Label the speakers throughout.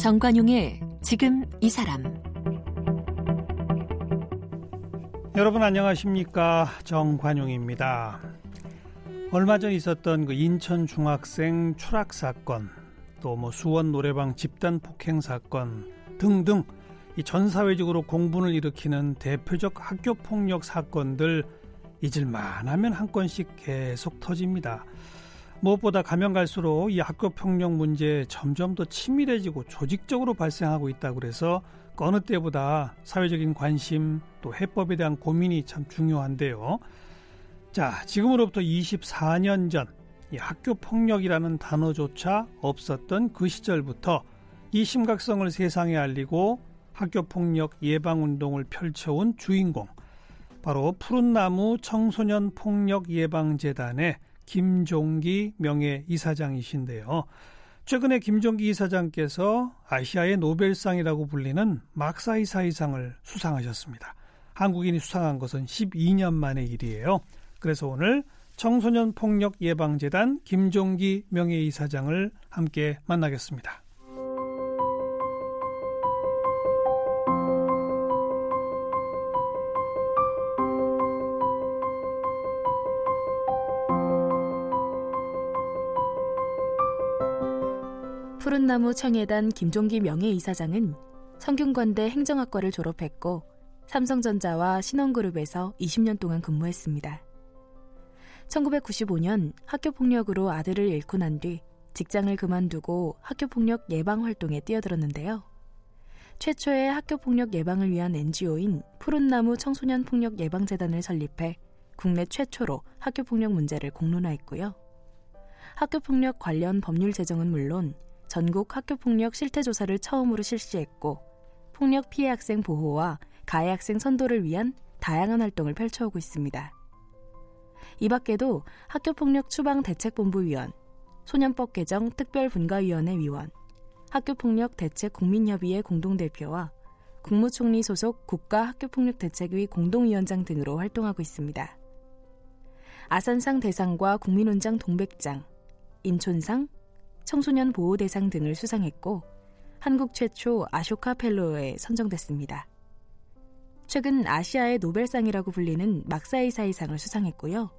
Speaker 1: 정관용의 지금 이 사람
Speaker 2: 여러분 안녕하십니까 정관용입니다. 얼마 전 있었던 그 인천 중학생 추락 사건, 또 뭐 수원 노래방 집단 폭행 사건 등등 이 전 사회적으로 공분을 일으키는 대표적 학교 폭력 사건들 잊을만 하면 한 건씩 계속 터집니다. 무엇보다 가면 갈수록 이 학교 폭력 문제 점점 더 치밀해지고 조직적으로 발생하고 있다고 그래서 그 어느 때보다 사회적인 관심 또 해법에 대한 고민이 참 중요한데요. 자, 지금으로부터 24년 전이 학교 폭력이라는 단어조차 없었던 그 시절부터 이 심각성을 세상에 알리고 학교 폭력 예방 운동을 펼쳐온 주인공 바로 푸른 나무 청소년 폭력 예방 재단의 김종기 명예 이사장이신데요. 최근에 김종기 이사장께서 아시아의 노벨상이라고 불리는 막사이 사이상을 수상하셨습니다. 한국인이 수상한 것은 12년 만의 일이에요. 그래서 오늘 청소년 폭력 예방재단 김종기 명예이사장을 함께 만나겠습니다.
Speaker 3: 푸른나무 청해단 김종기 명예이사장은 성균관대 행정학과를 졸업했고 삼성전자와 신원그룹에서 20년 동안 근무했습니다. 1995년 학교폭력으로 아들을 잃고 난 뒤 직장을 그만두고 학교폭력 예방 활동에 뛰어들었는데요. 최초의 학교폭력 예방을 위한 NGO인 푸른나무 청소년 폭력 예방재단을 설립해 국내 최초로 학교폭력 문제를 공론화했고요. 학교폭력 관련 법률 제정은 물론 전국 학교폭력 실태조사를 처음으로 실시했고 폭력 피해 학생 보호와 가해 학생 선도를 위한 다양한 활동을 펼쳐오고 있습니다. 이 밖에도 학교폭력 추방 대책본부위원, 소년법 개정 특별분과위원회 위원, 학교폭력 대책 국민협의회 공동대표와 국무총리 소속 국가학교폭력대책위 공동위원장 등으로 활동하고 있습니다. 아산상 대상과 국민훈장 동백장, 인촌상, 청소년 보호 대상 등을 수상했고 한국 최초 아쇼카 펠로에 선정됐습니다. 최근 아시아의 노벨상이라고 불리는 막사이사이상을 수상했고요.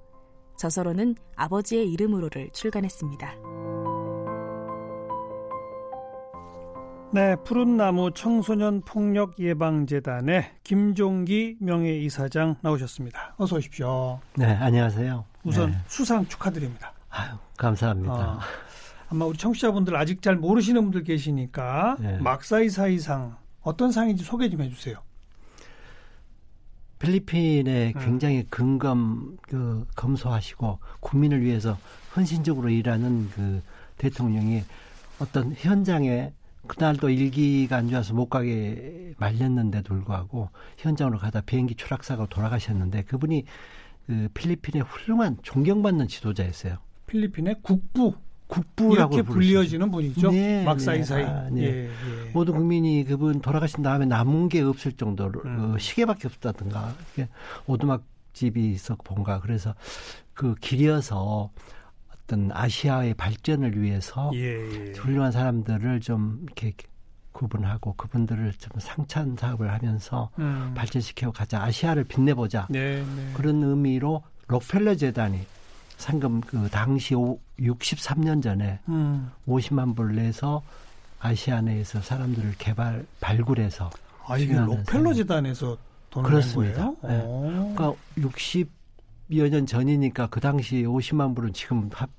Speaker 3: 저서로는 아버지의 이름으로를 출간했습니다.
Speaker 2: 네, 푸른 나무 청소년 폭력 예방 재단의 김종기 명예이사장 나오셨습니다. 어서 오십시오.
Speaker 4: 네, 안녕하세요.
Speaker 2: 우선
Speaker 4: 네.
Speaker 2: 수상 축하드립니다.
Speaker 4: 아유, 감사합니다.
Speaker 2: 어, 아마 우리 청취자분들 아직 잘 모르시는 분들 계시니까
Speaker 4: 네.
Speaker 2: 막사이사이상 어떤 상인지 소개 좀 해주세요.
Speaker 4: 필리핀에
Speaker 2: 음.
Speaker 4: 굉장히 근검 그 검소하시고 국민을 위해서 헌신적으로 일하는 그 대통령이 어떤 현장에 그날도 일기가 안 좋아서 못 가게 말렸는데 불구하고 현장으로 가다 비행기 추락사고 돌아가셨는데 그분이 그 필리핀의 훌륭한 존경받는 지도자였어요.
Speaker 2: 필리핀의 국부
Speaker 4: 국부라고
Speaker 2: 이렇게. 불리어지는 분이죠.
Speaker 4: 네,
Speaker 2: 막사이사이.
Speaker 4: 네. 아, 네.
Speaker 2: 예, 예.
Speaker 4: 모든 국민이 그분 돌아가신 다음에 남은 게 없을 정도로
Speaker 2: 음.
Speaker 4: 그 시계밖에 없다든가 오두막 집이 있어 본가 그래서 그 길이어서 어떤 아시아의 발전을 위해서
Speaker 2: 예, 예.
Speaker 4: 훌륭한 사람들을 좀 이렇게 구분하고 그분들을 좀 상찬 사업을 하면서
Speaker 2: 음.
Speaker 4: 발전시켜 가자 아시아를 빛내보자
Speaker 2: 네, 네.
Speaker 4: 그런 의미로 록펠러 재단이 상금 그 당시 오, 63년 전에
Speaker 2: 음.
Speaker 4: 50만 불 내서 아시아 내에서 사람들을 개발 발굴해서
Speaker 2: 아 이게 록펠러. 재단에서 돈을 낸
Speaker 4: 그렇습니다.
Speaker 2: 거예요?
Speaker 4: 네.
Speaker 2: 오.
Speaker 4: 그러니까 60여 년 전이니까 그 당시 50만 불은 지금 합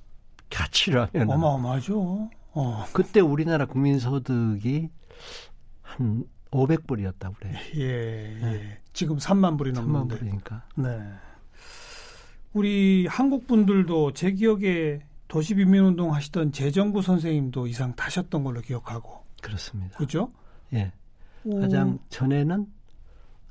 Speaker 4: 가치로 하면
Speaker 2: 어마어마하죠. 어.
Speaker 4: 그때 우리나라 국민 소득이 한 500불이었다고 그래요.
Speaker 2: 예, 예. 지금 3만 불이
Speaker 4: 3만
Speaker 2: 넘는데.
Speaker 4: 불이니까.
Speaker 2: 네. 우리 한국 분들도 제 기억에 도시빈민운동 하시던 재정구 선생님도 이상 타셨던 걸로 기억하고.
Speaker 4: 그렇습니다.
Speaker 2: 그죠?
Speaker 4: 예.
Speaker 2: 오,
Speaker 4: 가장 전에는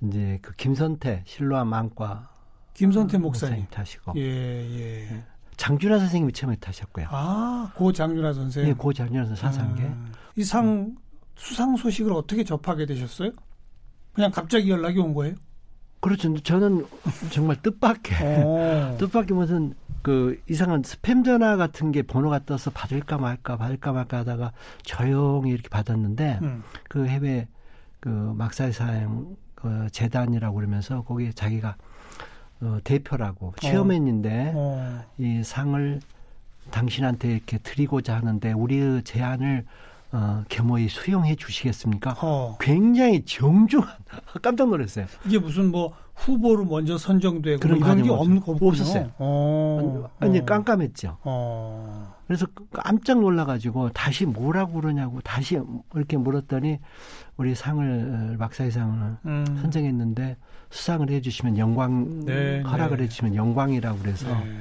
Speaker 4: 이제 그 김선태 실로암 안과
Speaker 2: 김선태 목사님.
Speaker 4: 타시고
Speaker 2: 예, 예.
Speaker 4: 장준하 선생님이 처음에 타셨고요.
Speaker 2: 아, 고 장윤아 선생님.
Speaker 4: 예, 고 장준하 선생 사상계.
Speaker 2: 음, 이상 수상 소식을 어떻게 접하게 되셨어요? 그냥 갑자기 연락이 온 거예요?
Speaker 4: 그렇죠. 저는 정말 뜻밖의
Speaker 2: 어.
Speaker 4: 뜻밖의 무슨 그 이상한 스팸 전화 같은 게 번호가 떠서 받을까 말까 받을까 말까 하다가 조용히 이렇게 받았는데
Speaker 2: 음.
Speaker 4: 그 해외 그 막사의 사행 그 재단이라고 그러면서 거기 자기가 어, 대표라고 체어맨인데
Speaker 2: 어.
Speaker 4: 이 상을 당신한테 이렇게 드리고자 하는데 우리의 제안을 어, 겸허히 수용해 주시겠습니까?
Speaker 2: 어.
Speaker 4: 굉장히 정중한 깜짝 놀랐어요.
Speaker 2: 이게 무슨 뭐 후보로 먼저 선정되고
Speaker 4: 그런
Speaker 2: 뭐 이런 게 없는
Speaker 4: 없-
Speaker 2: 거군요.
Speaker 4: 없었어요.
Speaker 2: 어.
Speaker 4: 완전
Speaker 2: 어.
Speaker 4: 깜깜했죠.
Speaker 2: 어.
Speaker 4: 그래서 깜짝 놀라가지고 다시 뭐라고 그러냐고 다시 이렇게 물었더니 우리 상을 막사의 상을
Speaker 2: 음.
Speaker 4: 선정했는데 수상을 해주시면 영광
Speaker 2: 네,
Speaker 4: 허락을
Speaker 2: 네.
Speaker 4: 해주시면 영광이라고 그래서
Speaker 2: 네.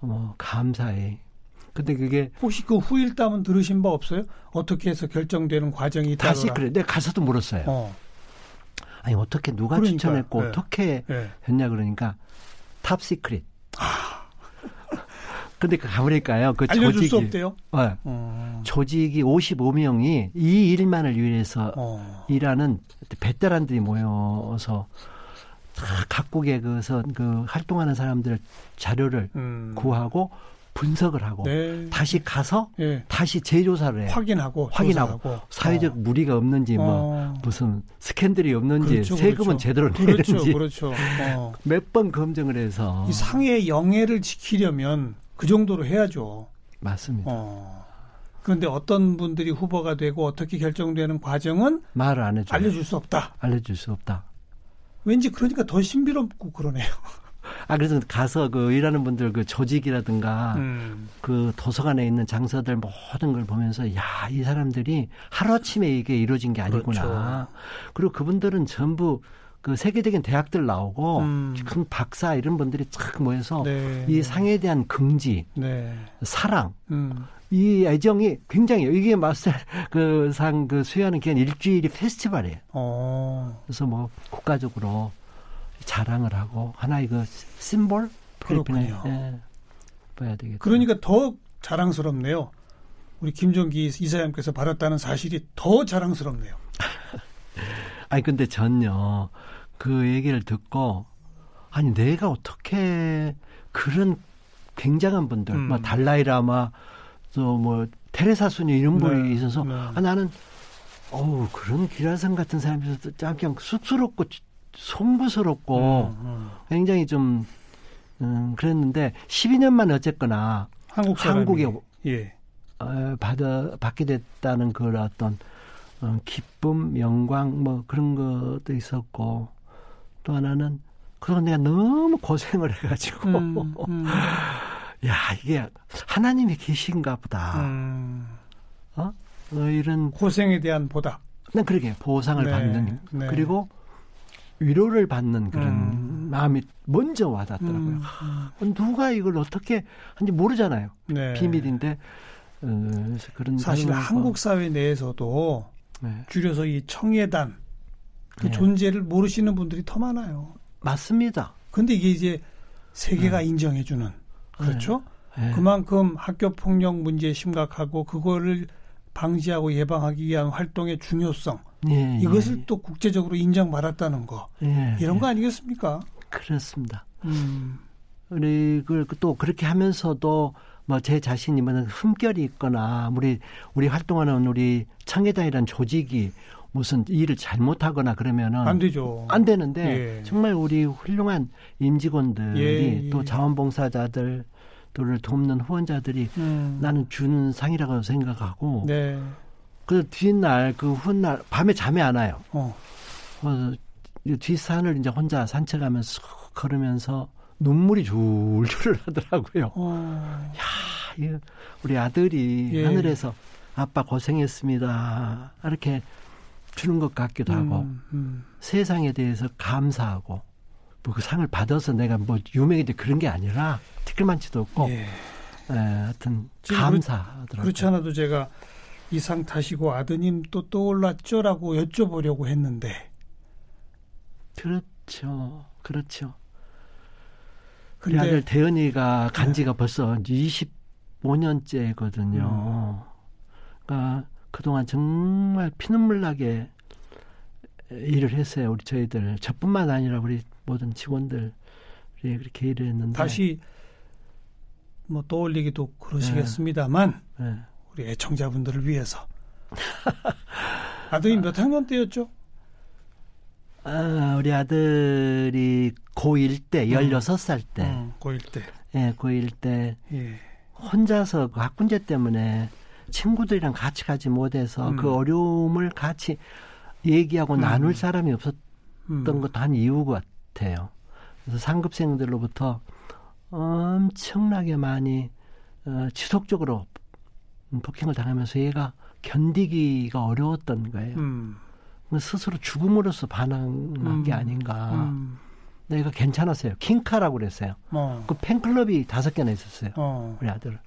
Speaker 4: 뭐 감사해. 근데 그게
Speaker 2: 혹시 그 후일담은 들으신 바 없어요? 어떻게 해서 결정되는 과정이
Speaker 4: 다시
Speaker 2: 따르라.
Speaker 4: 그래. 내가 가서도 물었어요.
Speaker 2: 어.
Speaker 4: 아니 어떻게 누가
Speaker 2: 그러니까요.
Speaker 4: 추천했고
Speaker 2: 네.
Speaker 4: 어떻게
Speaker 2: 네.
Speaker 4: 했냐 그러니까 top secret. 근데 그 가보니까요. 그
Speaker 2: 알려줄
Speaker 4: 조직이
Speaker 2: 수 없대요.
Speaker 4: 어,
Speaker 2: 어.
Speaker 4: 조직이 55명이 이 일만을 위해서
Speaker 2: 어.
Speaker 4: 일하는 베테랑들이 모여서 다 각국의 그서 그 활동하는 사람들 자료를
Speaker 2: 음.
Speaker 4: 구하고 분석을 하고
Speaker 2: 네.
Speaker 4: 다시 가서
Speaker 2: 예.
Speaker 4: 다시 재조사를 해요.
Speaker 2: 확인하고
Speaker 4: 확인하고
Speaker 2: 조사하고.
Speaker 4: 사회적
Speaker 2: 어.
Speaker 4: 무리가 없는지 뭐
Speaker 2: 어.
Speaker 4: 무슨 스캔들이 없는지
Speaker 2: 그렇죠,
Speaker 4: 세금은
Speaker 2: 그렇죠.
Speaker 4: 제대로
Speaker 2: 그렇죠,
Speaker 4: 내는지
Speaker 2: 그렇죠. 어.
Speaker 4: 몇번 검증을 해서
Speaker 2: 이 상의 영예를 지키려면 그 정도로 해야죠.
Speaker 4: 맞습니다.
Speaker 2: 어. 그런데 어떤 분들이 후보가 되고 어떻게 결정되는 과정은
Speaker 4: 말을 안 해줘요.
Speaker 2: 알려줄 수 없다.
Speaker 4: 알려줄 수 없다.
Speaker 2: 왠지 그러니까 더 신비롭고 그러네요.
Speaker 4: 아 그래서 가서 그 일하는 분들 그 조직이라든가
Speaker 2: 음.
Speaker 4: 그 도서관에 있는 장서들 모든 걸 보면서 야 이 사람들이 하루아침에 이게 이루어진 게 아니구나.
Speaker 2: 그렇죠.
Speaker 4: 그리고 그분들은 전부 그 세계적인 대학들 나오고
Speaker 2: 음.
Speaker 4: 큰 박사 이런 분들이 쫙 모여서
Speaker 2: 네.
Speaker 4: 이 상에 대한 긍지,
Speaker 2: 네.
Speaker 4: 사랑,
Speaker 2: 음.
Speaker 4: 이 애정이 굉장히 이게 마스터 그상 그 수여하는 기간 일주일이 페스티벌이에요.
Speaker 2: 어.
Speaker 4: 그래서 뭐 국가적으로 자랑을 하고 하나의 그 심볼
Speaker 2: 그렇군요.
Speaker 4: 예, 봐야 되겠다.
Speaker 2: 그러니까 더 자랑스럽네요. 우리 김종기 이사장께서 받았다는 사실이 더 자랑스럽네요.
Speaker 4: 아니 근데 전요 그 얘기를 듣고 아니 내가 어떻게 그런 굉장한 분들
Speaker 2: 음.
Speaker 4: 뭐 달라이라마 또 뭐 테레사 수녀 이런 분이
Speaker 2: 네,
Speaker 4: 있어서
Speaker 2: 네.
Speaker 4: 아 나는 어우 그런 기라성 같은 사람이 있어서 참 그냥 쑥스럽고 송구스럽고
Speaker 2: 음, 음.
Speaker 4: 굉장히 좀 음, 그랬는데 12년만 어쨌거나
Speaker 2: 한국 사람이
Speaker 4: 한국에
Speaker 2: 예.
Speaker 4: 어, 받아 받게 됐다는 그런 어떤 어, 기쁨, 영광 뭐 그런 것도 있었고 또 하나는 그런 내가 너무 고생을 해가지고
Speaker 2: 음, 음,
Speaker 4: 야 이게 하나님이 계신가 보다
Speaker 2: 음.
Speaker 4: 어? 어, 이런
Speaker 2: 고생에 대한 보답.
Speaker 4: 난 그러게 보상을
Speaker 2: 네,
Speaker 4: 받는
Speaker 2: 네.
Speaker 4: 그리고 위로를 받는 그런
Speaker 2: 음.
Speaker 4: 마음이 먼저 와닿더라고요.
Speaker 2: 음, 음.
Speaker 4: 누가 이걸 어떻게 하는지 모르잖아요.
Speaker 2: 네.
Speaker 4: 비밀인데 어, 그래서 그런
Speaker 2: 사실 한국 사회 내에서도
Speaker 4: 네.
Speaker 2: 줄여서 이 청예단 그
Speaker 4: 네.
Speaker 2: 존재를 모르시는 분들이 더 많아요.
Speaker 4: 맞습니다.
Speaker 2: 근데 이게 이제 세계가 인정해주는 그렇죠.
Speaker 4: 네.
Speaker 2: 그만큼 학교 폭력 문제 심각하고 그거를 방지하고 예방하기 위한 활동의 중요성
Speaker 4: 예,
Speaker 2: 이것을
Speaker 4: 예,
Speaker 2: 또 국제적으로 인정받았다는 거
Speaker 4: 예,
Speaker 2: 이런
Speaker 4: 예.
Speaker 2: 거 아니겠습니까?
Speaker 4: 그렇습니다.
Speaker 2: 음,
Speaker 4: 그리고 또 그렇게 하면서도 뭐 제 자신이 뭐 흠결이 있거나 우리 우리 활동하는 우리 청계단이라는 조직이 무슨 일을 잘못하거나 그러면은
Speaker 2: 안 되죠.
Speaker 4: 안 되는데
Speaker 2: 예.
Speaker 4: 정말 우리 훌륭한 임직원들이
Speaker 2: 예, 예.
Speaker 4: 또 자원봉사자들 들을 돕는 후원자들이
Speaker 2: 음,
Speaker 4: 나는 주는 상이라고 생각하고
Speaker 2: 네,
Speaker 4: 그 뒷날 그 후날 밤에 잠이 안 와요.
Speaker 2: 어,
Speaker 4: 어, 이 뒷산을 이제 혼자 산책하면서 쑥 걸으면서 눈물이 줄줄 하더라고요.
Speaker 2: 어,
Speaker 4: 야, 이 우리 아들이
Speaker 2: 예.
Speaker 4: 하늘에서 아빠 고생했습니다. 이렇게 주는 것 같기도 하고
Speaker 2: 음, 음.
Speaker 4: 세상에 대해서 감사하고 뭐 그 상을 받아서 내가 뭐 유명해지 그런 게 아니라 티끌만치도 없고
Speaker 2: 예.
Speaker 4: 에, 하여튼
Speaker 2: 지금
Speaker 4: 감사하더라고요.
Speaker 2: 그렇지 않아도 제가 이상 타시고 아드님 또 떠올랐죠라고 여쭤보려고 했는데
Speaker 4: 그렇죠. 그렇죠. 우리
Speaker 2: 근데
Speaker 4: 아들 대현이가 간 지가 벌써 25년째거든요. 그러니까 그동안 정말 피눈물 나게 일을 했어요. 우리 저희들. 저뿐만 아니라 우리 모든 직원들이 그렇게 일을 했는데.
Speaker 2: 다시 뭐 떠올리기도 그러시겠습니다만
Speaker 4: 네.
Speaker 2: 우리 애청자분들을 위해서 아들이 몇 학년 때였죠?
Speaker 4: 아, 우리 아들이 고1 때, 16살 때,
Speaker 2: 음, 고1 때.
Speaker 4: 예, 고1 때,
Speaker 2: 예.
Speaker 4: 혼자서 그 학군제 때문에 친구들이랑 같이 가지 못해서
Speaker 2: 음.
Speaker 4: 그 어려움을 같이 얘기하고
Speaker 2: 음.
Speaker 4: 나눌 사람이 없었던
Speaker 2: 음.
Speaker 4: 것도 한 이유 같아요. 그래서 상급생들로부터 엄청나게 많이 어, 지속적으로 폭행을 당하면서 얘가 견디기가 어려웠던 거예요.
Speaker 2: 음.
Speaker 4: 스스로 죽음으로써 반항한 게
Speaker 2: 음.
Speaker 4: 아닌가.
Speaker 2: 음.
Speaker 4: 내가 괜찮았어요. 킹카라고 그랬어요.
Speaker 2: 어.
Speaker 4: 그 팬클럽이 다섯 개나 있었어요.
Speaker 2: 어.
Speaker 4: 우리 아들.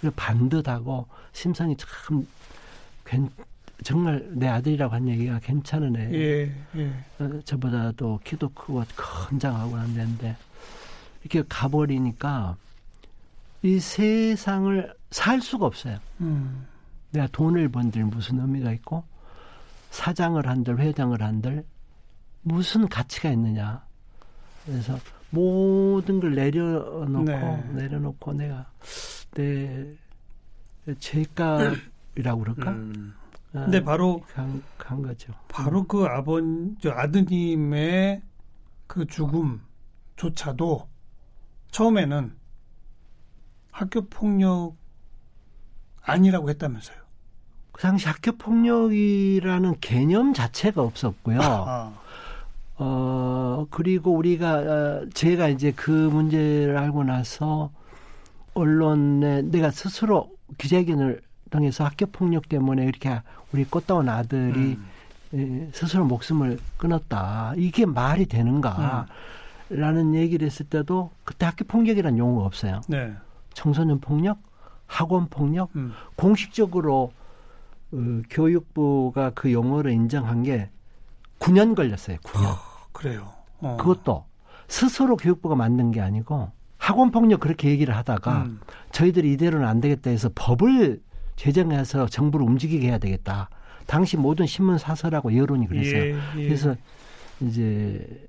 Speaker 4: 그리고 반듯하고 심성이 참 괜, 정말 내 아들이라고 한 얘기가 괜찮은 애.
Speaker 2: 예. 예.
Speaker 4: 어, 저보다도 키도 크고 건장하고 한데인데 이렇게 가버리니까 이 세상을 살 수가 없어요.
Speaker 2: 음.
Speaker 4: 내가 돈을 번들 무슨 의미가 있고 사장을 한들 회장을 한들 무슨 가치가 있느냐. 그래서 모든 걸 내려놓고
Speaker 2: 네.
Speaker 4: 내려놓고 내가 내 죄값이라고 그럴까?
Speaker 2: 음.
Speaker 4: 어,
Speaker 2: 근데 바로
Speaker 4: 간, 간 거죠.
Speaker 2: 바로 그 아버 저 아드님의 그 죽음조차도 처음에는 학교 폭력 아니라고 했다면서요.
Speaker 4: 그 당시 학교 폭력이라는 개념 자체가 없었고요.
Speaker 2: 아.
Speaker 4: 어, 그리고 우리가, 어, 제가 이제 그 문제를 알고 나서 언론에 내가 스스로 기자회견을 통해서 학교 폭력 때문에 이렇게 우리 꽃다운 아들이
Speaker 2: 음.
Speaker 4: 에, 스스로 목숨을 끊었다. 이게 말이 되는가. 라는 얘기를 했을 때도 그때 학교 폭력이라는 용어가 없어요.
Speaker 2: 네.
Speaker 4: 청소년 폭력, 학원 폭력,
Speaker 2: 음.
Speaker 4: 공식적으로 어, 교육부가 그 용어를 인정한 게 9년 걸렸어요. 9년.
Speaker 2: 그래요. 어.
Speaker 4: 그것도 스스로 교육부가 만든 게 아니고 학원 폭력 그렇게 얘기를 하다가
Speaker 2: 음.
Speaker 4: 저희들이 이대로는 안 되겠다 해서 법을 제정해서 정부를 움직이게 해야 되겠다. 당시 모든 신문 사설하고 여론이 그랬어요.
Speaker 2: 예, 예.
Speaker 4: 그래서 이제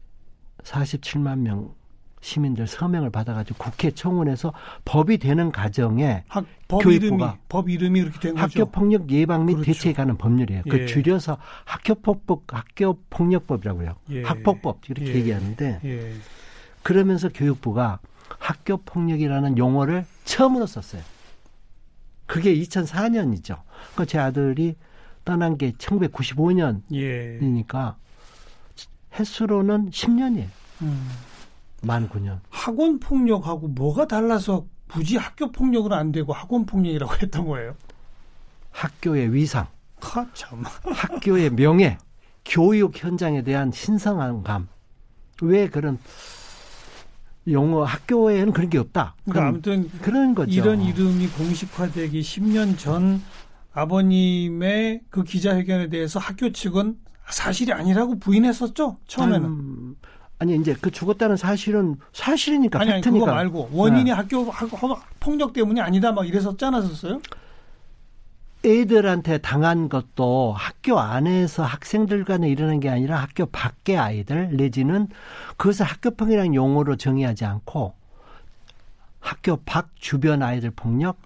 Speaker 4: 47만 명 시민들 서명을 받아가지고 국회 청원에서 법이 되는 과정에
Speaker 2: 학, 법
Speaker 4: 교육부가
Speaker 2: 이름이 법 이름이 그렇게 된 거죠.
Speaker 4: 학교 폭력 예방 및
Speaker 2: 그렇죠.
Speaker 4: 대책에 관한 법률이에요. 그
Speaker 2: 예.
Speaker 4: 줄여서 학교 폭력 학교 폭력법이라고요.
Speaker 2: 예.
Speaker 4: 학폭법 이렇게
Speaker 2: 예.
Speaker 4: 얘기하는데
Speaker 2: 예.
Speaker 4: 그러면서 교육부가 학교 폭력이라는 용어를 처음으로 썼어요. 그게 2004년이죠. 그 제 아들이 떠난 게 1995년이니까
Speaker 2: 예.
Speaker 4: 횟수로는 10년이에요.
Speaker 2: 음.
Speaker 4: 만 9년.
Speaker 2: 학원 폭력하고 뭐가 달라서 굳이 학교 폭력은 안 되고 학원 폭력이라고 했던 거예요?
Speaker 4: 학교의 위상,
Speaker 2: 하, 참.
Speaker 4: 학교의 명예, 교육 현장에 대한 신성함감. 왜 그런 용어 학교에는 그런 게 없다.
Speaker 2: 그러니까 아무튼
Speaker 4: 그런 거죠.
Speaker 2: 이런 이름이 공식화되기 10년 전 아버님의 그 기자회견에 대해서 학교 측은 사실이 아니라고 부인했었죠 처음에는
Speaker 4: 음, 아니 이제 그 죽었다는 사실은 사실이니까
Speaker 2: 아니 아니
Speaker 4: 팩트니까.
Speaker 2: 그거 말고 원인이 학교 학, 폭력 때문이 아니다 막 이랬었지 않았었어요?
Speaker 4: 애들한테 당한 것도 학교 안에서 학생들 간에 일어난 게 아니라 학교 밖의 아이들 내지는 그것을 학교폭이라는 용어로 정의하지 않고 학교 밖 주변 아이들 폭력,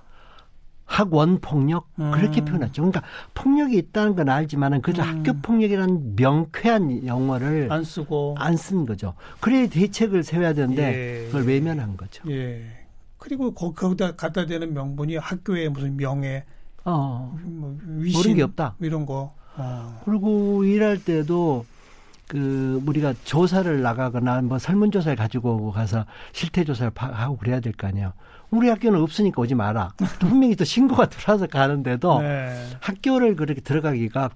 Speaker 4: 학원 폭력 그렇게
Speaker 2: 음.
Speaker 4: 표현했죠. 그러니까 폭력이 있다는 건 알지만은 그저
Speaker 2: 음.
Speaker 4: 학교 폭력이라는 명쾌한 용어를
Speaker 2: 안 쓰고
Speaker 4: 안 쓴 거죠. 그래야 대책을 세워야 되는데
Speaker 2: 예.
Speaker 4: 그걸 외면한 거죠.
Speaker 2: 예 그리고 거, 거기다 갖다 대는 명분이 학교의 무슨 명예
Speaker 4: 어.
Speaker 2: 뭐 위신
Speaker 4: 모르는 게 없다.
Speaker 2: 이런 거 어.
Speaker 4: 그리고 일할 때도 그 우리가 조사를 나가거나 뭐 설문조사를 가지고 가서 실태조사를 파- 하고 그래야 될 거 아니에요. 우리 학교는 없으니까 오지 마라. 또 분명히 또 신고가 들어와서 가는데도
Speaker 2: 네.
Speaker 4: 학교를 그렇게 들어가기가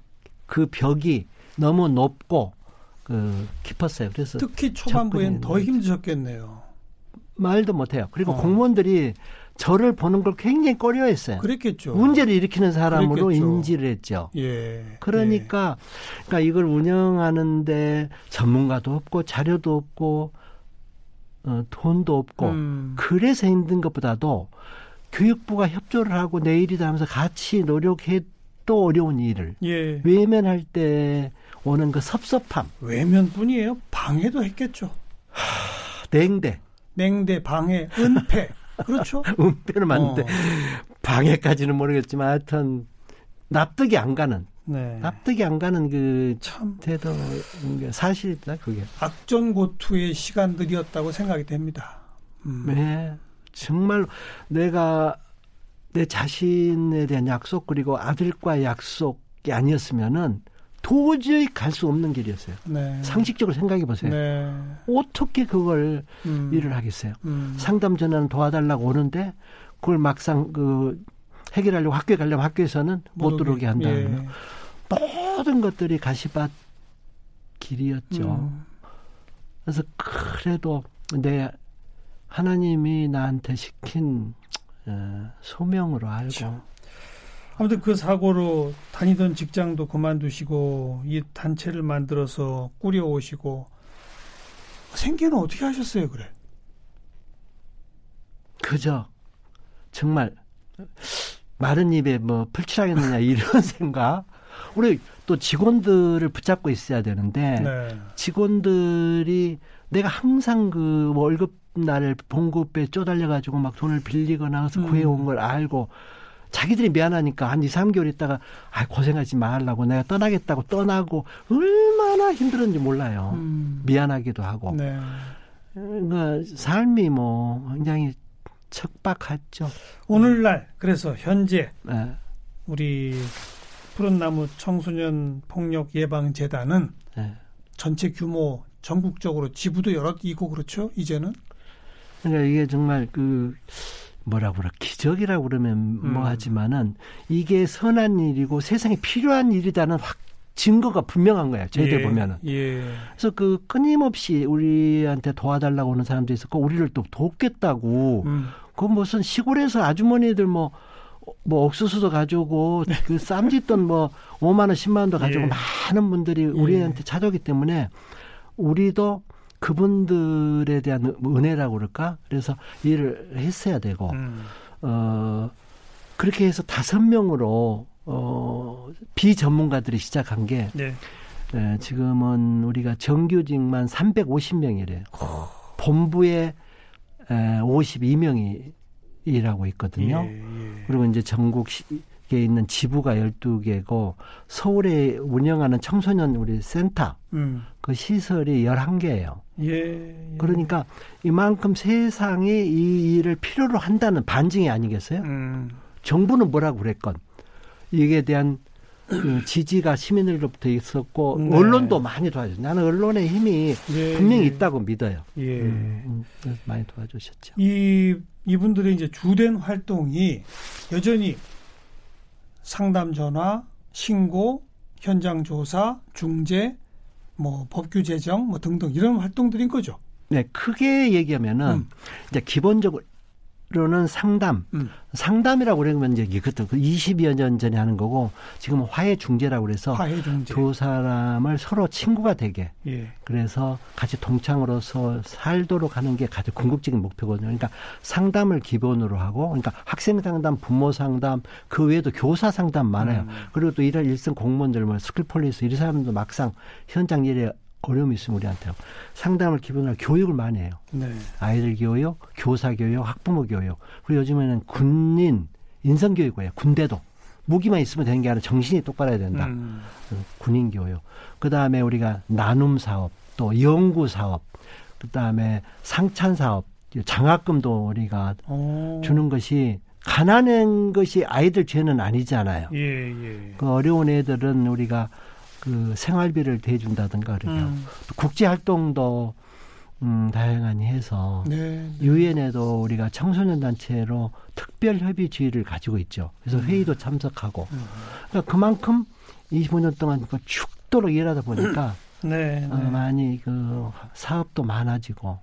Speaker 4: 그 벽이 너무 높고 그 깊었어요. 그래서
Speaker 2: 특히 초반부엔 더 힘드셨겠네요.
Speaker 4: 말도 못해요. 그리고
Speaker 2: 어.
Speaker 4: 공무원들이 저를 보는 걸 굉장히 꺼려했어요.
Speaker 2: 그랬겠죠.
Speaker 4: 문제를 일으키는 사람으로
Speaker 2: 그랬겠죠.
Speaker 4: 인지를 했죠.
Speaker 2: 예.
Speaker 4: 그러니까, 그러니까 이걸 운영하는데 전문가도 없고 자료도 없고 어, 돈도
Speaker 2: 예.
Speaker 4: 없고
Speaker 2: 음.
Speaker 4: 그래서 힘든 것보다도 교육부가 협조를 하고 내일이다 하면서 같이 노력해도 어려운 일을
Speaker 2: 예.
Speaker 4: 외면할 때 오는 그 섭섭함,
Speaker 2: 외면뿐이에요. 방해도 했겠죠.
Speaker 4: 냉대,
Speaker 2: 냉대, 방해, 은폐. 그렇죠.
Speaker 4: 은폐는 맞는데
Speaker 2: 어.
Speaker 4: 방해까지는 모르겠지만 하여튼 납득이 안 가는
Speaker 2: 네.
Speaker 4: 납득이 안 가는
Speaker 2: 그참
Speaker 4: 태도인 게 사실이다 그게.
Speaker 2: 악전고투의 시간들이었다고 생각이 됩니다. 음.
Speaker 4: 네, 정말 내가 내 자신에 대한 약속 그리고 아들과의 약속이 아니었으면은 도저히 갈 수 없는 길이었어요.
Speaker 2: 네.
Speaker 4: 상식적으로 생각해 보세요.
Speaker 2: 네.
Speaker 4: 어떻게 그걸
Speaker 2: 음.
Speaker 4: 일을 하겠어요?
Speaker 2: 음.
Speaker 4: 상담 전화는 도와달라고 오는데 그걸 막상 그 해결하려고 학교에 가려면 학교에서는 못 들어오게 한다는
Speaker 2: 예.
Speaker 4: 모든 것들이 가시밭 길이었죠.
Speaker 2: 음.
Speaker 4: 그래서 그래도 내 하나님이 나한테 시킨 어, 소명으로 알고
Speaker 2: 참. 아무튼 그 사고로 다니던 직장도 그만두시고 이 단체를 만들어서 꾸려 오시고 생계는 어떻게 하셨어요, 그래?
Speaker 4: 그저 정말 마른 입에 뭐 풀칠하겠느냐 이런 생각. 우리 또 직원들을 붙잡고 있어야 되는데
Speaker 2: 네.
Speaker 4: 직원들이 내가 항상 그 월급 날 봉급에 쪼달려 가지고 막 돈을 빌리거나 해서
Speaker 2: 음.
Speaker 4: 구해온 걸 알고 자기들이 미안하니까 한 2, 3개월 있다가 아 고생하지 말라고 내가 떠나겠다고 떠나고 얼마나 힘들었는지 몰라요.
Speaker 2: 음.
Speaker 4: 미안하기도 하고.
Speaker 2: 네.
Speaker 4: 그 삶이 뭐 굉장히 척박했죠.
Speaker 2: 오늘날 그래서 현재
Speaker 4: 예.
Speaker 2: 우리 푸른나무 청소년 폭력 예방 재단은
Speaker 4: 예.
Speaker 2: 전체 규모 전국적으로 지부도 여러 있고 그렇죠. 이제는
Speaker 4: 그러니까 이게 정말 그 뭐라 그래 기적이라고 그러면
Speaker 2: 음.
Speaker 4: 뭐 하지만은 이게 선한 일이고 세상에 필요한 일이다는 확 증거가 분명한 거야. 저희들
Speaker 2: 예,
Speaker 4: 보면은.
Speaker 2: 예.
Speaker 4: 그래서 그 끊임없이 우리한테 도와달라고 오는 사람도 있었고 우리를 또 돕겠다고
Speaker 2: 음.
Speaker 4: 그 무슨 시골에서 아주머니들 뭐, 뭐 옥수수도 가져오고 그 쌈짓돈 뭐 5만 원, 10만 원도 가지고
Speaker 2: 예.
Speaker 4: 많은 분들이 우리한테 찾아오기 때문에 우리도 그분들에 대한 은혜라고 그럴까? 그래서 일을 했어야 되고
Speaker 2: 음.
Speaker 4: 어 그렇게 해서 다섯 명으로 어 비전문가들이 시작한 게
Speaker 2: 네.
Speaker 4: 예, 지금은 우리가 정규직만 350명이래요. 본부에 에, 52명이 일하고 있거든요.
Speaker 2: 예, 예.
Speaker 4: 그리고 이제 전국에 있는 지부가 12개고 서울에 운영하는 청소년 우리 센터
Speaker 2: 음.
Speaker 4: 그 시설이 11개예요.
Speaker 2: 예. 예.
Speaker 4: 그러니까 이만큼 세상이 이 일을 필요로 한다는 반증이 아니겠어요?
Speaker 2: 음.
Speaker 4: 정부는 뭐라고 그랬건 이에 대한 그 지지가 시민들로부터 있었고
Speaker 2: 네.
Speaker 4: 언론도 많이 도와줬어요. 나는 언론의 힘이
Speaker 2: 예,
Speaker 4: 분명히
Speaker 2: 예.
Speaker 4: 있다고 믿어요.
Speaker 2: 예.
Speaker 4: 음, 음, 많이 도와주셨죠.
Speaker 2: 이 이분들의 이제 주된 활동이 여전히 상담 전화, 신고, 현장 조사, 중재, 뭐 법규 제정 뭐 등등 이런 활동들인 거죠.
Speaker 4: 네, 크게 얘기하면은
Speaker 2: 음.
Speaker 4: 이제 기본적으로 는 상담,
Speaker 2: 음.
Speaker 4: 상담이라고 그러면 이제 그것도 그 20여 년 전에 하는 거고 지금은 화해 중재라고 그래서
Speaker 2: 화해 중재.
Speaker 4: 두 사람을 서로 친구가 되게
Speaker 2: 예.
Speaker 4: 그래서 같이 동창으로서 살도록 하는 게 가장 궁극적인 목표거든요. 그러니까 상담을 기본으로 하고, 그러니까 학생 상담, 부모 상담, 그 외에도 교사 상담 많아요.
Speaker 2: 음.
Speaker 4: 그리고 또 일할 일선 공무원들, 뭐 school police 이런 사람도 막상 현장 일에 어려움이 있으면 우리한테 상담을 기본으로 교육을 많이 해요.
Speaker 2: 네.
Speaker 4: 아이들 교육, 교사 교육, 학부모 교육. 그리고 요즘에는 군인 인성 교육이에요. 군대도 무기만 있으면 되는 게 아니라 정신이 똑바라야 된다.
Speaker 2: 음.
Speaker 4: 군인 교육. 그 다음에 우리가 나눔 사업, 또 연구 사업, 그 다음에 상찬 사업, 장학금도 우리가
Speaker 2: 어.
Speaker 4: 주는 것이 가난한 것이 아이들 죄는 아니잖아요.
Speaker 2: 예, 예.
Speaker 4: 그 어려운 애들은 우리가 그 생활비를 대준다든가 그러죠.
Speaker 2: 음.
Speaker 4: 또 국제 활동도 음, 다양하니 해서
Speaker 2: 네.
Speaker 4: 유엔에도 우리가 청소년 단체로 특별 협의 주의를 가지고 있죠. 그래서 회의도 참석하고
Speaker 2: 음.
Speaker 4: 그러니까 그만큼 25년 동안 그 죽도록 일하다 보니까
Speaker 2: 네.
Speaker 4: 어,
Speaker 2: 네.
Speaker 4: 많이 그 사업도 많아지고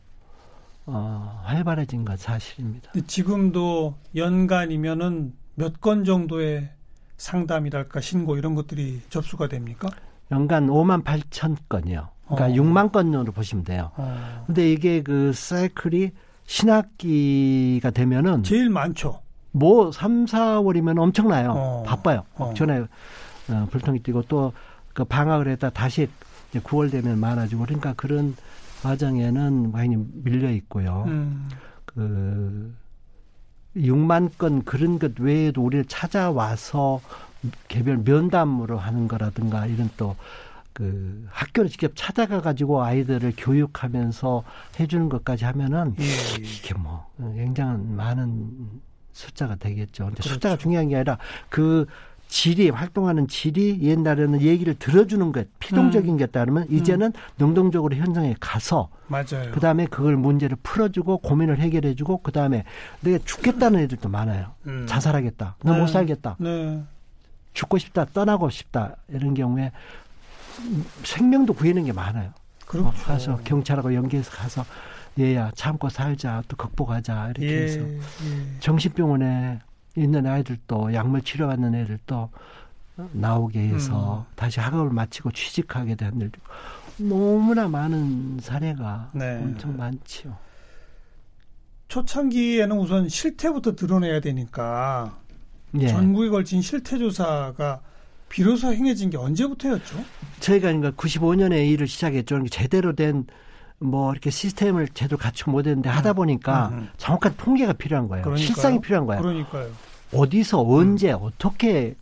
Speaker 4: 어, 활발해진 건 사실입니다.
Speaker 2: 지금도 연간이면은 몇 건 정도의 상담이랄까 신고 이런 것들이 접수가 됩니까?
Speaker 4: 연간 5만 8천 건이요. 그러니까
Speaker 2: 어.
Speaker 4: 6만 건으로 보시면 돼요.
Speaker 2: 어.
Speaker 4: 근데 이게 그 사이클이 신학기가 되면은
Speaker 2: 제일 많죠.
Speaker 4: 뭐 3, 4월이면 엄청나요.
Speaker 2: 어.
Speaker 4: 바빠요.
Speaker 2: 어.
Speaker 4: 전에 어, 불통이 뛰고 또 그 방학을 했다 다시 이제 9월 되면 많아지고 그러니까 그런 과정에는 많이 밀려 있고요.
Speaker 2: 음.
Speaker 4: 그 6만 건 그런 것 외에도 우리를 찾아와서 개별 면담으로 하는 거라든가 이런 또 그 학교를 직접 찾아가 가지고 아이들을 교육하면서 해주는 것까지 하면은
Speaker 2: 예.
Speaker 4: 이게 뭐 굉장한 많은 숫자가 되겠죠. 근데
Speaker 2: 그렇죠.
Speaker 4: 숫자가 중요한 게 아니라 그 질이 활동하는 질이 옛날에는 얘기를 들어주는 것 피동적인
Speaker 2: 음.
Speaker 4: 게였다 그러면 이제는 능동적으로 현장에 가서
Speaker 2: 맞아요.
Speaker 4: 그 다음에 그걸 문제를 풀어주고 고민을 해결해주고 그 다음에 내가 죽겠다는 애들도 많아요.
Speaker 2: 음.
Speaker 4: 자살하겠다. 나
Speaker 2: 네.
Speaker 4: 못 살겠다.
Speaker 2: 네.
Speaker 4: 죽고 싶다. 떠나고 싶다. 이런 경우에 생명도 구해는 게 많아요.
Speaker 2: 그렇죠.
Speaker 4: 어, 가서 경찰하고 연계해서 가서 얘야 참고 살자 또 극복하자 이렇게
Speaker 2: 예.
Speaker 4: 해서
Speaker 2: 예.
Speaker 4: 정신병원에 있는 아이들도 약물 치료받는 애들도 나오게 해서
Speaker 2: 음.
Speaker 4: 다시 학업을 마치고 취직하게 된 일도 너무나 많은 사례가
Speaker 2: 네.
Speaker 4: 엄청 많지요.
Speaker 2: 초창기에는 우선 실태부터 드러내야 되니까
Speaker 4: 예.
Speaker 2: 전국에 걸친 실태 조사가 비로소 행해진 게 언제부터였죠?
Speaker 4: 저희가 그러니까 95년에 일을 시작했죠. 그러니까 제대로 된 뭐 이렇게 시스템을 제대로 갖추고 못했는데 하다 보니까
Speaker 2: 음, 음.
Speaker 4: 정확한 통계가 필요한 거예요.
Speaker 2: 그러니까요.
Speaker 4: 실상이 필요한 거예요.
Speaker 2: 그러니까요.
Speaker 4: 어디서 언제 어떻게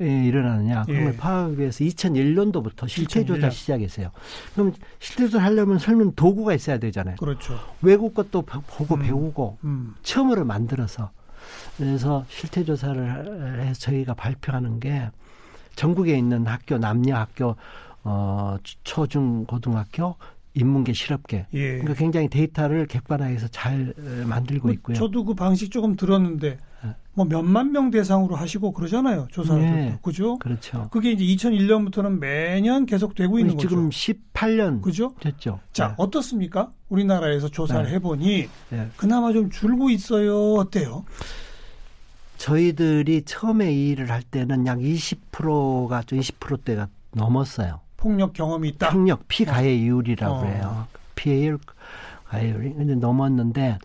Speaker 4: 예, 일어나느냐
Speaker 2: 예.
Speaker 4: 걸 파악하기 위해서 2001년도부터 실태조사
Speaker 2: 2001년.
Speaker 4: 시작했어요. 그럼 실태조사 하려면 설문 도구가 있어야 되잖아요.
Speaker 2: 그렇죠.
Speaker 4: 외국 것도 보- 보고
Speaker 2: 음.
Speaker 4: 배우고
Speaker 2: 음.
Speaker 4: 처음으로 만들어서 그래서 실태 조사를 해서 저희가 발표하는 게 전국에 있는 학교 남녀 학교 어 초중 고등학교 인문계 실업계
Speaker 2: 예.
Speaker 4: 그러니까 굉장히 데이터를 객관화해서 잘 어, 만들고 있고요.
Speaker 2: 저도 그 방식 조금 들었는데
Speaker 4: 네.
Speaker 2: 뭐 몇만 명 대상으로 하시고 그러잖아요. 조사를.
Speaker 4: 네.
Speaker 2: 그죠?
Speaker 4: 그렇죠.
Speaker 2: 그게 이제 2001년부터는 매년 계속 되고 있는 거죠.
Speaker 4: 지금 18년
Speaker 2: 그죠?
Speaker 4: 됐죠.
Speaker 2: 자,
Speaker 4: 네.
Speaker 2: 어떻습니까? 우리나라에서 조사를
Speaker 4: 네.
Speaker 2: 해보니
Speaker 4: 네.
Speaker 2: 그나마 좀 줄고 있어요. 어때요?
Speaker 4: 저희들이 처음에 이 일을 할 때는 약 20%가 20%대가 넘었어요.
Speaker 2: 폭력 경험이 있다.
Speaker 4: 폭력 피가해 이율이라고
Speaker 2: 어.
Speaker 4: 그래요. 피해율 가해율이 근데 넘었는데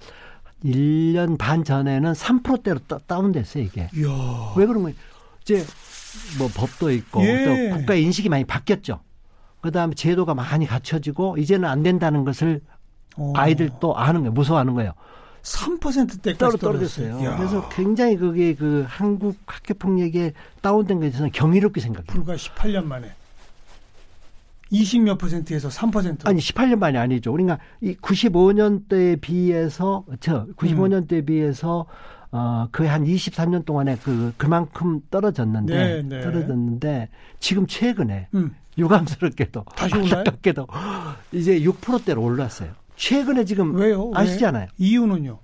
Speaker 4: 1년 반 전에는 3%대로 다운됐어요, 이게.
Speaker 2: 이야.
Speaker 4: 왜 그런 거예요? 이제 뭐 법도 있고
Speaker 2: 예.
Speaker 4: 또 국가 인식이 많이 바뀌었죠. 그다음에 제도가 많이 갖춰지고 이제는 안 된다는 것을
Speaker 2: 어.
Speaker 4: 아이들도 아는 거예요. 무서워하는 거예요.
Speaker 2: 3%대까지
Speaker 4: 떨어
Speaker 2: 떨어졌어요. 이야.
Speaker 4: 그래서 굉장히 그게 그 한국 학교 폭력에 다운된 것에 대해서는 경이롭게 생각해요.
Speaker 2: 불과 18년 만에 20몇 퍼센트에서 3%.
Speaker 4: 아니 18년 만이 아니죠. 우리가 이 95년대에 비해서 저 95년대에 비해서 어그 한 23년 동안에 그 그만큼 떨어졌는데
Speaker 2: 네, 네.
Speaker 4: 떨어졌는데 지금 최근에
Speaker 2: 음.
Speaker 4: 유감스럽게도
Speaker 2: 다시 올라요?
Speaker 4: 안타깝게도 이제 6%대로 올랐어요. 최근에 지금
Speaker 2: 왜요? 왜?
Speaker 4: 아시잖아요.
Speaker 2: 이유는요?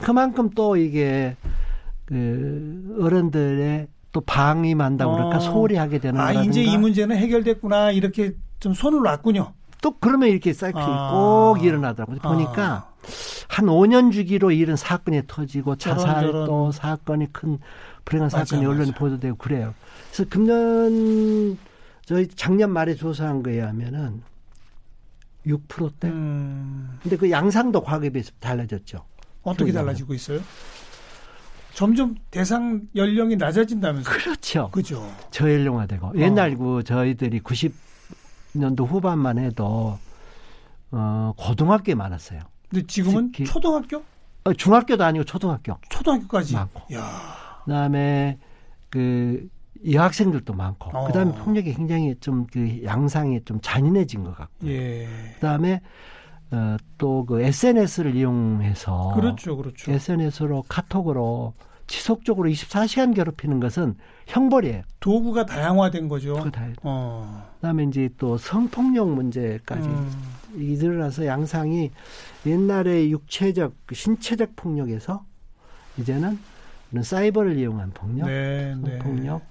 Speaker 4: 그만큼 또 이게 그 어른들의 또 방임한다 고 그럴까
Speaker 2: 어.
Speaker 4: 소홀히 하게 되는
Speaker 2: 아,
Speaker 4: 거라든가
Speaker 2: 이제 이 문제는 해결됐구나. 이렇게 좀 손을 놨군요.
Speaker 4: 또 그러면 이렇게 사이클이
Speaker 2: 아.
Speaker 4: 꼭 일어나더라고요. 보니까
Speaker 2: 아.
Speaker 4: 한 5년 주기로 이런 사건이 터지고 자살. 또 사건이 큰 불행한
Speaker 2: 맞아,
Speaker 4: 사건이 언론에. 보도되고 그래요. 그래서 금년 저희 작년 말에 조사한 거에 하면은 6%대.
Speaker 2: 음,
Speaker 4: 근데 그 양상도 과거에 비해서 달라졌죠.
Speaker 2: 어떻게. 달라지고 있어요? 점점 대상 연령이 낮아진다면서요?
Speaker 4: 그렇죠.
Speaker 2: 그죠.
Speaker 4: 저연령화되고
Speaker 2: 어.
Speaker 4: 옛날 그 저희들이 90년도 후반만 해도 어 고등학교에 많았어요.
Speaker 2: 근데 지금은
Speaker 4: 특히-
Speaker 2: 초등학교?
Speaker 4: 어, 중학교도 아니고 초등학교.
Speaker 2: 초등학교까지.
Speaker 4: 많고.
Speaker 2: 야
Speaker 4: 그다음에 그 여학생들도 많고
Speaker 2: 어.
Speaker 4: 그다음에 폭력이 굉장히 좀 그 양상이 좀 잔인해진 것 같고
Speaker 2: 예.
Speaker 4: 그다음에 어, 또 그 SNS를 이용해서
Speaker 2: 그렇죠, 그렇죠.
Speaker 4: SNS로 카톡으로 지속적으로 24시간 괴롭히는 것은 형벌이에요.
Speaker 2: 도구가 다양화된 거죠.
Speaker 4: 그거 다.
Speaker 2: 어.
Speaker 4: 그다음에 이제 또 성폭력 문제까지
Speaker 2: 음,
Speaker 4: 이 드러나서 양상이 옛날에 육체적 그 신체적 폭력에서 이제는 사이버를 이용한 폭력,
Speaker 2: 네, 네.
Speaker 4: 성폭력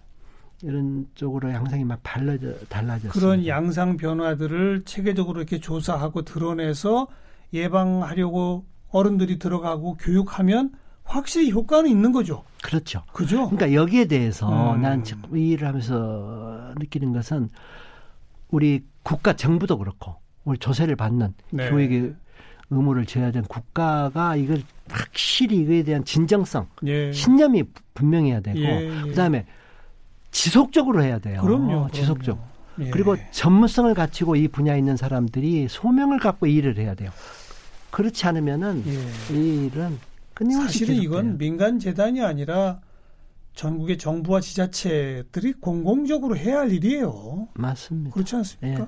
Speaker 4: 이런 쪽으로 양상이 막 달라져 달라졌습니다.
Speaker 2: 그런 양상 변화들을 체계적으로 이렇게 조사하고 드러내서 예방하려고 어른들이 들어가고 교육하면 확실히 효과는 있는 거죠.
Speaker 4: 그렇죠.
Speaker 2: 그죠?
Speaker 4: 그러니까 여기에 대해서
Speaker 2: 음.
Speaker 4: 난 지금 이 일을 하면서 느끼는 것은 우리 국가 정부도 그렇고 우리 조세를 받는
Speaker 2: 네.
Speaker 4: 교육의 의무를 져야 되는 국가가 이걸 확실히 이거에 대한 진정성,
Speaker 2: 예.
Speaker 4: 신념이 분명해야 되고
Speaker 2: 예, 예.
Speaker 4: 그다음에 지속적으로 해야 돼요.
Speaker 2: 그럼요.
Speaker 4: 지속적.
Speaker 2: 그럼요. 예.
Speaker 4: 그리고 전문성을 갖추고 이 분야에 있는 사람들이 소명을 갖고 이 일을 해야 돼요. 그렇지 않으면은
Speaker 2: 예.
Speaker 4: 이 일은 끊임없이
Speaker 2: 사실은 이건
Speaker 4: 계속돼요.
Speaker 2: 민간 재단이 아니라 전국의 정부와 지자체들이 공공적으로 해야 할 일이에요.
Speaker 4: 맞습니다.
Speaker 2: 그렇지 않습니까?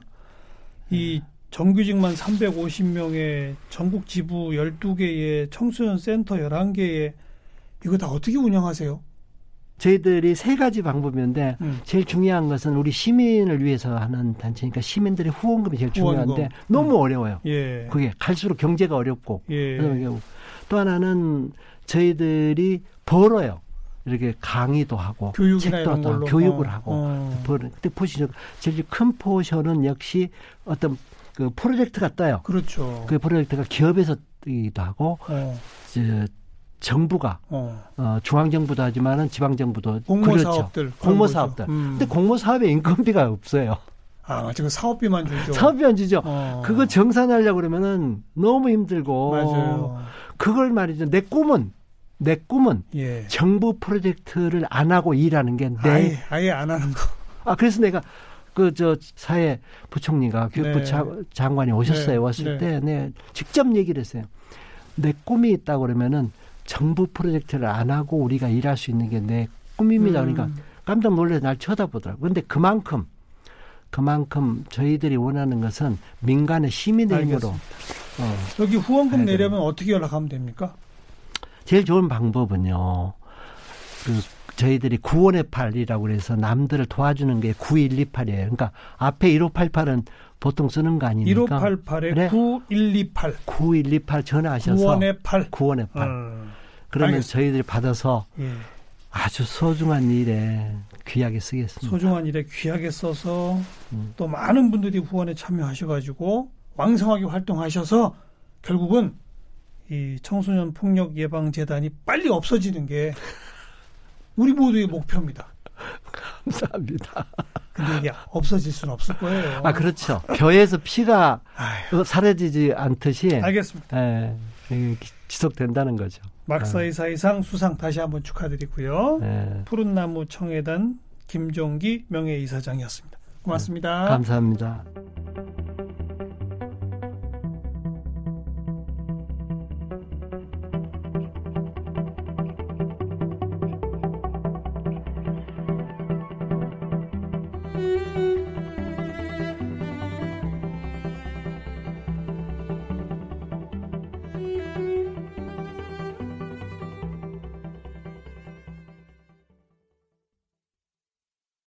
Speaker 4: 예.
Speaker 2: 이 정규직만 350명의 전국 지부 12개의 청소년 센터 11개에 이거 다 어떻게 운영하세요?
Speaker 4: 저희들이 세 가지 방법인데
Speaker 2: 음.
Speaker 4: 제일 중요한 것은 우리 시민을 위해서 하는 단체니까 시민들의 후원금이 제일 중요한데
Speaker 2: 후원금.
Speaker 4: 너무 어려워요.
Speaker 2: 예.
Speaker 4: 그게 갈수록 경제가 어렵고
Speaker 2: 예.
Speaker 4: 또 하나는 저희들이 벌어요. 이렇게 강의도 하고 책도
Speaker 2: 걸로
Speaker 4: 교육을
Speaker 2: 어,
Speaker 4: 하고
Speaker 2: 어.
Speaker 4: 벌은 근데 포션 제일 큰 portion은 역시 어떤 그 프로젝트가 떠요.
Speaker 2: 그렇죠.
Speaker 4: 그 프로젝트가 기업에서 뜨기도 하고
Speaker 2: 어,
Speaker 4: 저 정부가
Speaker 2: 어.
Speaker 4: 어, 중앙 정부도 하지만은 지방 정부도
Speaker 2: 공모
Speaker 4: 그렇죠.
Speaker 2: 사업들.
Speaker 4: 공모 사업들.
Speaker 2: 음.
Speaker 4: 근데 공모 사업에 인건비가 없어요.
Speaker 2: 아, 지금 사업비만 주죠.
Speaker 4: 사업비만 주죠.
Speaker 2: 어.
Speaker 4: 그거 정산하려고 그러면은 너무 힘들고
Speaker 2: 맞아요.
Speaker 4: 그걸 말이죠. 내 꿈은 내 꿈은
Speaker 2: 예.
Speaker 4: 정부 프로젝트를 안 하고 일하는 게 내
Speaker 2: 아예 아예 안 하는 거.
Speaker 4: 아 그래서 내가 그 저 사회 부총리가 교육부
Speaker 2: 네.
Speaker 4: 차- 장관이 오셨어요.
Speaker 2: 네.
Speaker 4: 왔을
Speaker 2: 네.
Speaker 4: 때 네, 직접 얘기를 했어요. 내 꿈이 있다 그러면은 정부 프로젝트를 안 하고 우리가 일할 수 있는 게 내 꿈입니다.
Speaker 2: 음.
Speaker 4: 그러니까 깜짝 놀라서 날 쳐다보더라고. 근데 그만큼 그만큼 저희들이 원하는 것은 민간의 시민의 힘으로
Speaker 2: 알겠습니다.
Speaker 4: 어,
Speaker 2: 여기 후원금 내려면 어떻게 연락하면 됩니까?
Speaker 4: 제일 좋은 방법은요. 그 저희들이 9원의 8이라고 그래서 남들을 도와주는 게 9128이에요. 그러니까 앞에 1588은 보통 쓰는 거 아닙니까?
Speaker 2: 1588에
Speaker 4: 그래?
Speaker 2: 9128.
Speaker 4: 9128 전화하셔서
Speaker 2: 9원에 8.
Speaker 4: 9원의 8.
Speaker 2: 음.
Speaker 4: 그러면
Speaker 2: 알겠습니다.
Speaker 4: 저희들이 받아서
Speaker 2: 예.
Speaker 4: 아주 소중한 일에 귀하게 쓰겠습니다.
Speaker 2: 소중한 일에 귀하게 써서
Speaker 4: 음.
Speaker 2: 또 많은 분들이 후원에 참여하셔가지고 왕성하게 활동하셔서 결국은 이 청소년 폭력 예방 재단이 빨리 없어지는 게 우리 모두의 목표입니다.
Speaker 4: 감사합니다.
Speaker 2: 근데 이게 없어질 수는 없을 거예요.
Speaker 4: 아 그렇죠. 벼에서 피가 사라지지 않듯이
Speaker 2: 알겠습니다.
Speaker 4: 예, 이게 지속된다는 거죠.
Speaker 2: 막사이사이상 수상 다시 한번 축하드리고요.
Speaker 4: 예,
Speaker 2: 푸른나무 청해단 김종기 명예이사장이었습니다. 고맙습니다.
Speaker 4: 감사합니다.